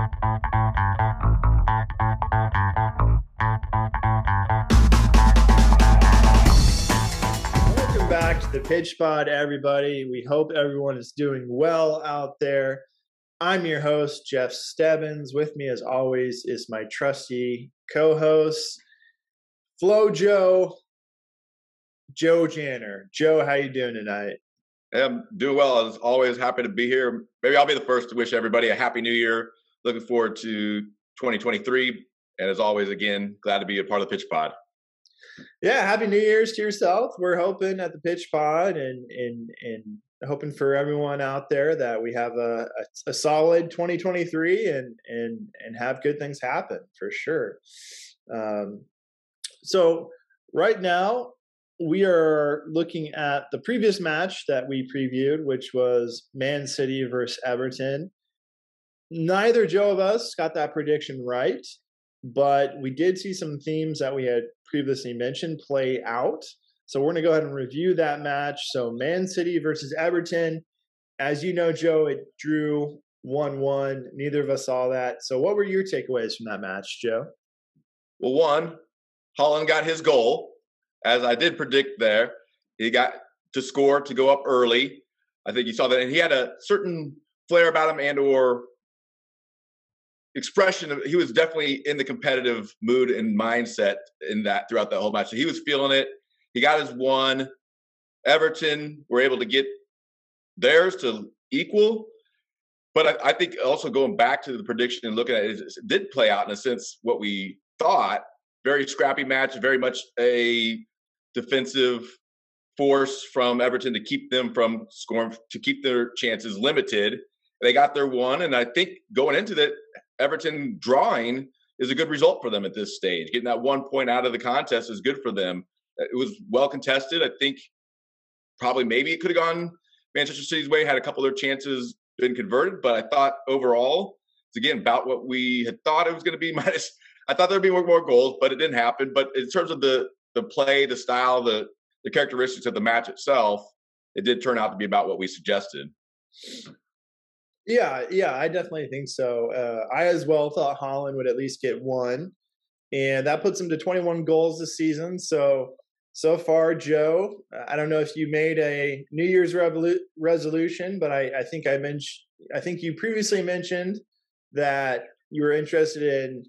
Welcome back to the Pitch Pod, everybody. We hope everyone is doing well out there. I'm your host, Jeff Stebbins. With me, as always, is my trusty co-host, Flo Joe, Joe Janner. Joe, how you doing tonight? I'm doing well. As always, happy to be here. Maybe I'll be the first to wish everybody a happy new year. Looking forward to 2023. And as always, again, glad to be a part of the Pitch Pod. Yeah, happy New Year's to yourself. We're hoping at the Pitch Pod and and and hoping for everyone out there that we have a, a, a solid 2023 and and and have good things happen for sure. Um, so right now we are looking at the previous match that we previewed, which was Man City versus Everton. Neither Joe of us got that prediction right, but we did see some themes that we had previously mentioned play out. So we're going to go ahead and review that match. So Man City versus Everton. As you know, Joe, it drew 1 1. Neither of us saw that. So what were your takeaways from that match, Joe? Well, one, Haaland got his goal, as I did predict there. He got to score to go up early. I think you saw that. And he had a certain flair about him and or expression of he was definitely in the competitive mood and mindset in that throughout that whole match. So he was feeling it. He got his one. Everton were able to get theirs to equal. But I, I think also going back to the prediction and looking at it, it did play out in a sense what we thought. Very scrappy match, very much a defensive force from Everton to keep them from scoring, to keep their chances limited. They got their one, and I think going into that, Everton drawing is a good result for them at this stage. Getting that one point out of the contest is good for them. Uh, it was well contested. I think probably maybe it could have gone Manchester City's way, had a couple of chances been converted, but I thought overall, it's again about what we had thought it was going to be. Minus, I thought there'd be more, more goals, but it didn't happen. But in terms of the the play, the style, the the characteristics of the match itself, it did turn out to be about what we suggested. Yeah, yeah, I definitely think so. Uh, I as well thought Haaland would at least get one, and that puts him to 21 goals this season. So so far, Joe, I don't know if you made a New Year's revolu- resolution, but I, I think I mentioned, I think you previously mentioned that you were interested in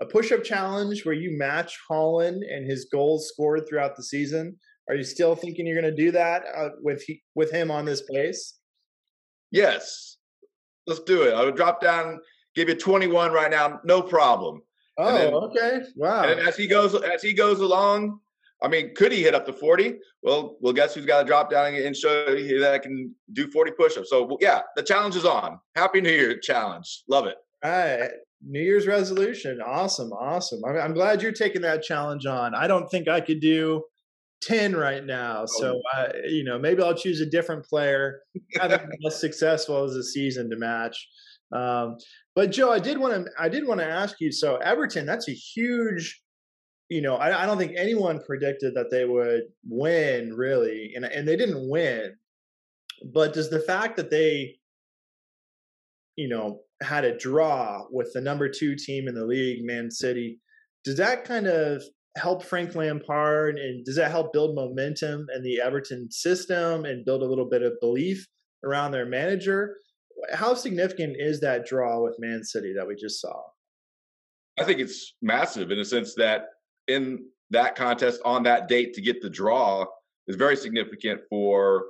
a push-up challenge where you match Haaland and his goals scored throughout the season. Are you still thinking you're going to do that uh, with he, with him on this pace? Yes, let's do it. I would drop down, give you 21 right now, no problem. Oh, then, okay, wow. And as he goes as he goes along, I mean, could he hit up to 40? Well, well, guess who's got to drop down and show you that I can do 40 push-ups. So yeah, the challenge is on. Happy New Year challenge. Love it. All right. New Year's resolution. Awesome. Awesome. I'm, I'm glad you're taking that challenge on. I don't think I could do 10 right now. So, uh, you know, maybe I'll choose a different player, haven't been successful as a season to match. Um, but Joe, I did want to, I did want to ask you. So Everton, that's a huge, you know, I, I don't think anyone predicted that they would win really, and and they didn't win. But does the fact that they, you know, had a draw with the number two team in the league, Man City, does that kind of help Frank Lampard and does that help build momentum in the Everton system and build a little bit of belief around their manager? How significant is that draw with Man City that we just saw? I think it's massive in the sense that in that contest on that date to get the draw is very significant for,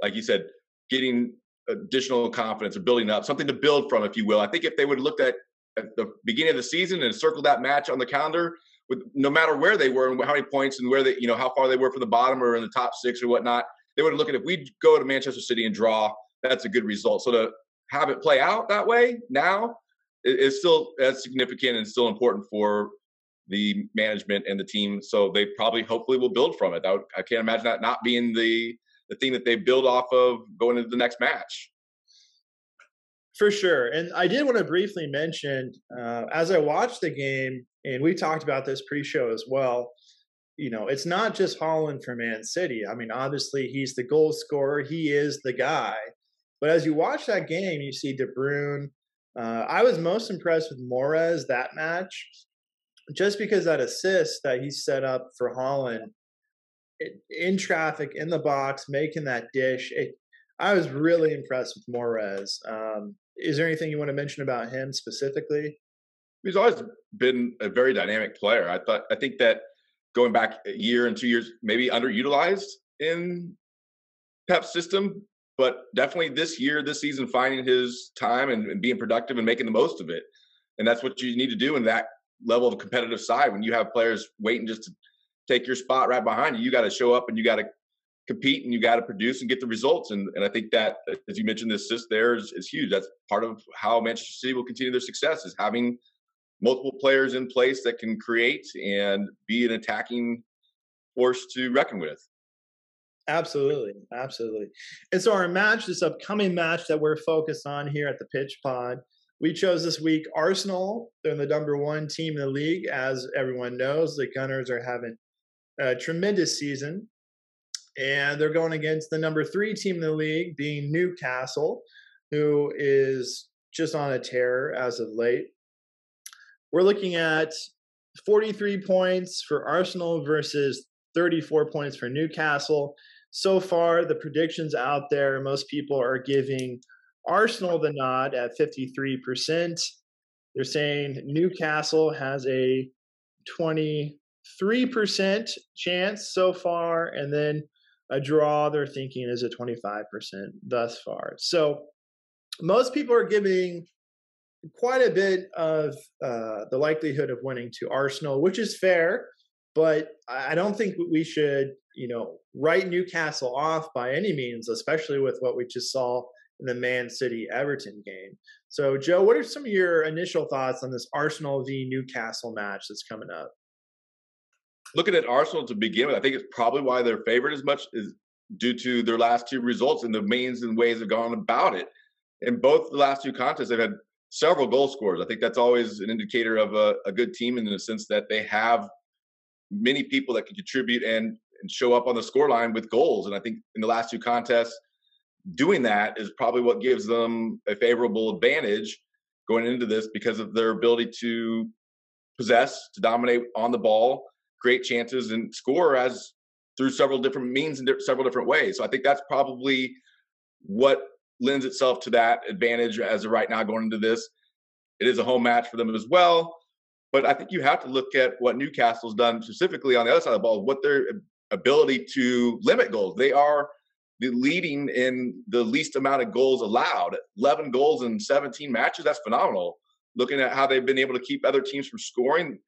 like you said, getting additional confidence or building up, something to build from, if you will. I think if they would have looked at, at the beginning of the season and circled that match on the calendar, with no matter where they were and how many points and where they, you know, how far they were from the bottom or in the top six or whatnot, they would looked at if we go to Manchester City and draw, that's a good result. So to have it play out that way now is still as significant and still important for the management and the team. So they probably, hopefully, will build from it. I, would, I can't imagine that not being the the thing that they build off of going into the next match. For sure. And I did want to briefly mention uh, as I watched the game, and we talked about this pre show as well. You know, it's not just Haaland for Man City. I mean, obviously, he's the goal scorer, he is the guy. But as you watch that game, you see De Bruyne, Uh, I was most impressed with Mahrez that match, just because that assist that he set up for Haaland in traffic in the box, making that dish. It, I was really impressed with Mahrez. Um, is there anything you want to mention about him specifically? He's always been a very dynamic player. I thought I think that going back a year and two years, maybe underutilized in Pep's system, but definitely this year, this season, finding his time and, and being productive and making the most of it. And that's what you need to do in that level of competitive side when you have players waiting just to take your spot right behind you. You got to show up and you got to compete and you got to produce and get the results. And, and I think that, as you mentioned, the assist there is, is huge. That's part of how Manchester City will continue their success is having multiple players in place that can create and be an attacking force to reckon with. Absolutely, absolutely. And so our match, this upcoming match that we're focused on here at the Pitch Pod, we chose this week Arsenal. They're the number one team in the league, as everyone knows. The Gunners are having a tremendous season, and they're going against the number three team in the league, being Newcastle, who is just on a tear as of late. We're looking at 43 points for Arsenal versus 34 points for Newcastle. So far, the predictions out there, most people are giving Arsenal the nod at 53%. They're saying Newcastle has a 23% chance so far, and then a draw they're thinking is a 25% thus far. So most people are giving quite a bit of uh, the likelihood of winning to Arsenal, which is fair, but I don't think we should, you know, write Newcastle off by any means, especially with what we just saw in the Man City Everton game. So, Joe, what are some of your initial thoughts on this Arsenal v Newcastle match that's coming up? Looking at Arsenal to begin with, I think it's probably why they're favored as much is due to their last two results and the means and ways they've gone about it. In both the last two contests, they've had several goal scorers. I think that's always an indicator of a, a good team in the sense that they have many people that can contribute and, and show up on the score line with goals. And I think in the last two contests, doing that is probably what gives them a favorable advantage going into this because of their ability to possess, to dominate on the ball, create chances, and score as through several different means and several different ways. So I think that's probably what lends itself to that advantage as of right now going into this. It is a home match for them as well. But I think you have to look at what Newcastle's done specifically on the other side of the ball, what their ability to limit goals. They are the leading in the least amount of goals allowed 11 goals in 17 matches. That's phenomenal. Looking at how they've been able to keep other teams from scoring,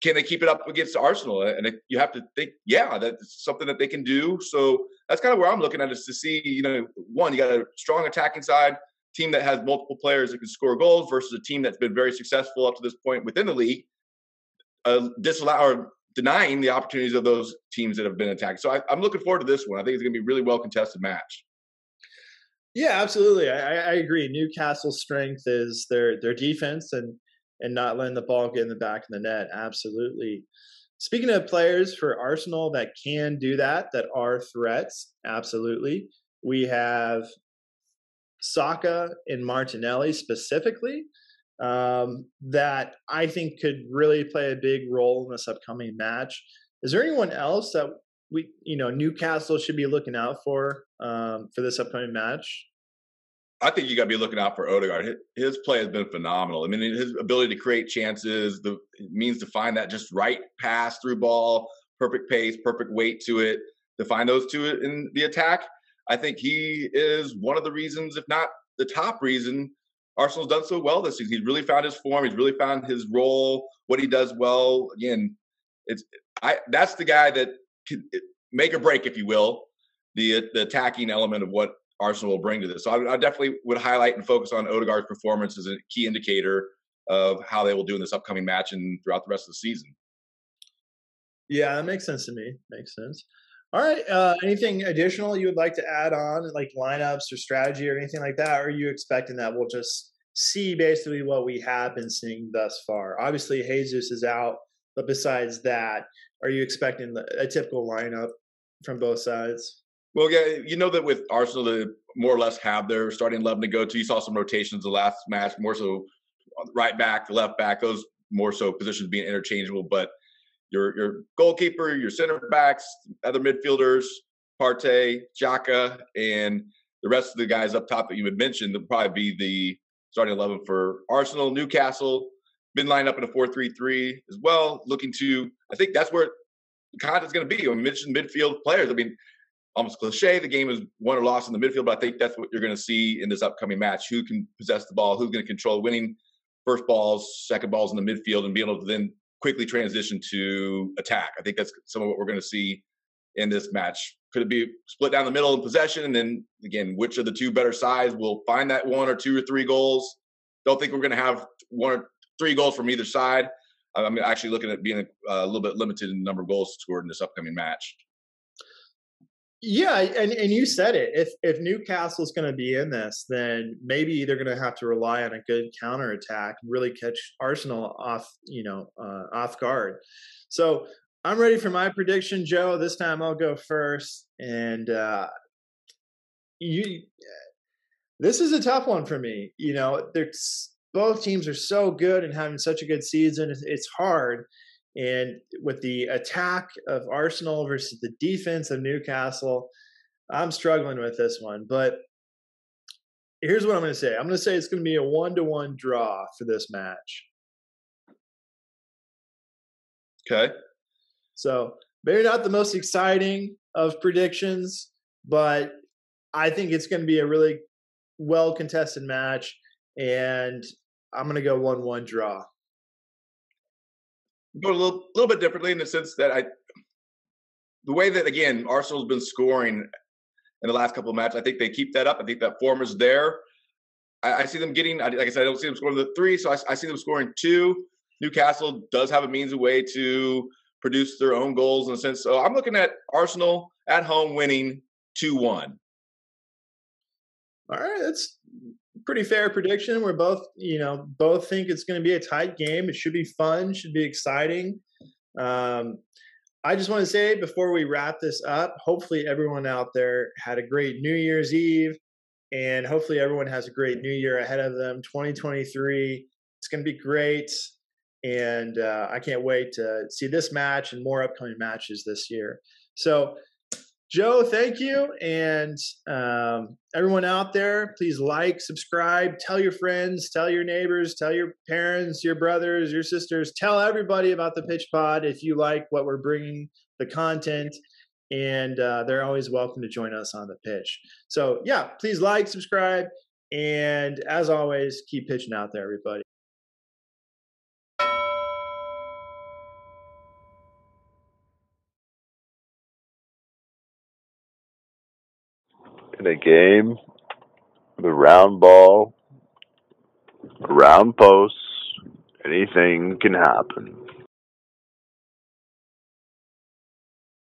can they keep it up against Arsenal? And it, you have to think, yeah, that's something that they can do. So that's kind of where I'm looking at is to see, you know, one, you got a strong attacking side, team that has multiple players that can score goals versus a team that's been very successful up to this point within the league, uh, disallow or denying the opportunities of those teams that have been attacked. So I, am looking forward to this one. I think it's going to be a really well contested match. Yeah, absolutely. I, I agree. Newcastle's strength is their their defense and and not letting the ball get in the back of the net. Absolutely. Speaking of players for Arsenal that can do that, that are threats, absolutely. We have Saka and Martinelli specifically um, that I think could really play a big role in this upcoming match. Is there anyone else that we, you know, Newcastle should be looking out for um, for this upcoming match? I think you got to be looking out for Odegaard. His, play has been phenomenal. I mean, his ability to create chances, the means to find that just right pass through ball, perfect pace, perfect weight to it, to find those two in the attack. I think he is one of the reasons, if not the top reason, Arsenal's done so well this season. He's really found his form. He's really found his role, what he does well. Again, it's I that's the guy that can make or break, if you will, the the attacking element of what Arsenal will bring to this. So I, I definitely would highlight and focus on Odegaard's performance as a key indicator of how they will do in this upcoming match and throughout the rest of the season. Yeah, that makes sense to me. Makes sense. All right. Uh, anything additional you would like to add on, like lineups or strategy or anything like that? Or are you expecting that we'll just see basically what we have been seeing thus far? Obviously, Jesus is out, but besides that, are you expecting a typical lineup from both sides? Well, yeah, you know that with Arsenal, they more or less have their starting eleven to go to. You saw some rotations the last match, more so uh, right back, left back, those more so positions being interchangeable. But your your goalkeeper, your center backs, other midfielders, Partey, Xhaka, and the rest of the guys up top that you had mentioned, will probably be the starting 11 for Arsenal, Newcastle, been lined up in a 4-3-3 as well, looking to, I think that's where the content's going to be. I mentioned midfield players. I mean, almost cliche, the game is won or lost in the midfield, but I think that's what you're going to see in this upcoming match. Who can possess the ball? Who's going to control winning first balls, second balls in the midfield, and be able to then quickly transition to attack. I think that's some of what we're going to see in this match. Could it be split down the middle in possession? And then again, which of the two better sides will find that one or two or three goals? Don't think we're going to have one or three goals from either side. I'm actually looking at being a, a little bit limited in the number of goals scored in this upcoming match. Yeah, and, and you said it. If if Newcastle's going to be in this, then maybe they're going to have to rely on a good counter attack and really catch Arsenal off, you know, uh, off guard. So I'm ready for my prediction, Joe. This time I'll go first, and uh, you. This is a tough one for me. You know, there's both teams are so good and having such a good season. It's hard. And with the attack of Arsenal versus the defense of Newcastle, I'm struggling with this one. But here's what I'm going to say I'm going to say it's going to be a one to one draw for this match. Okay. So maybe not the most exciting of predictions, but I think it's going to be a really well contested match. And I'm going to go 1 1 draw go a little, little bit differently in the sense that I, the way that again Arsenal's been scoring in the last couple of matches, I think they keep that up. I think that form is there. I, I see them getting, like I said, I don't see them scoring the three, so I, I see them scoring two. Newcastle does have a means of way to produce their own goals in a sense. So I'm looking at Arsenal at home winning two one. All right, that's pretty fair prediction. We're both, you know, both think it's going to be a tight game. It should be fun, should be exciting. Um, I just want to say before we wrap this up, hopefully everyone out there had a great New Year's Eve, and hopefully everyone has a great New Year ahead of them. 2023, it's going to be great, and uh, I can't wait to see this match and more upcoming matches this year. So Joe, thank you. And um, everyone out there, please like, subscribe, tell your friends, tell your neighbors, tell your parents, your brothers, your sisters, tell everybody about the Pitch Pod if you like what we're bringing, the content. And uh, they're always welcome to join us on the pitch. So, yeah, please like, subscribe. And as always, keep pitching out there, everybody. In a game, the round ball, round posts, anything can happen.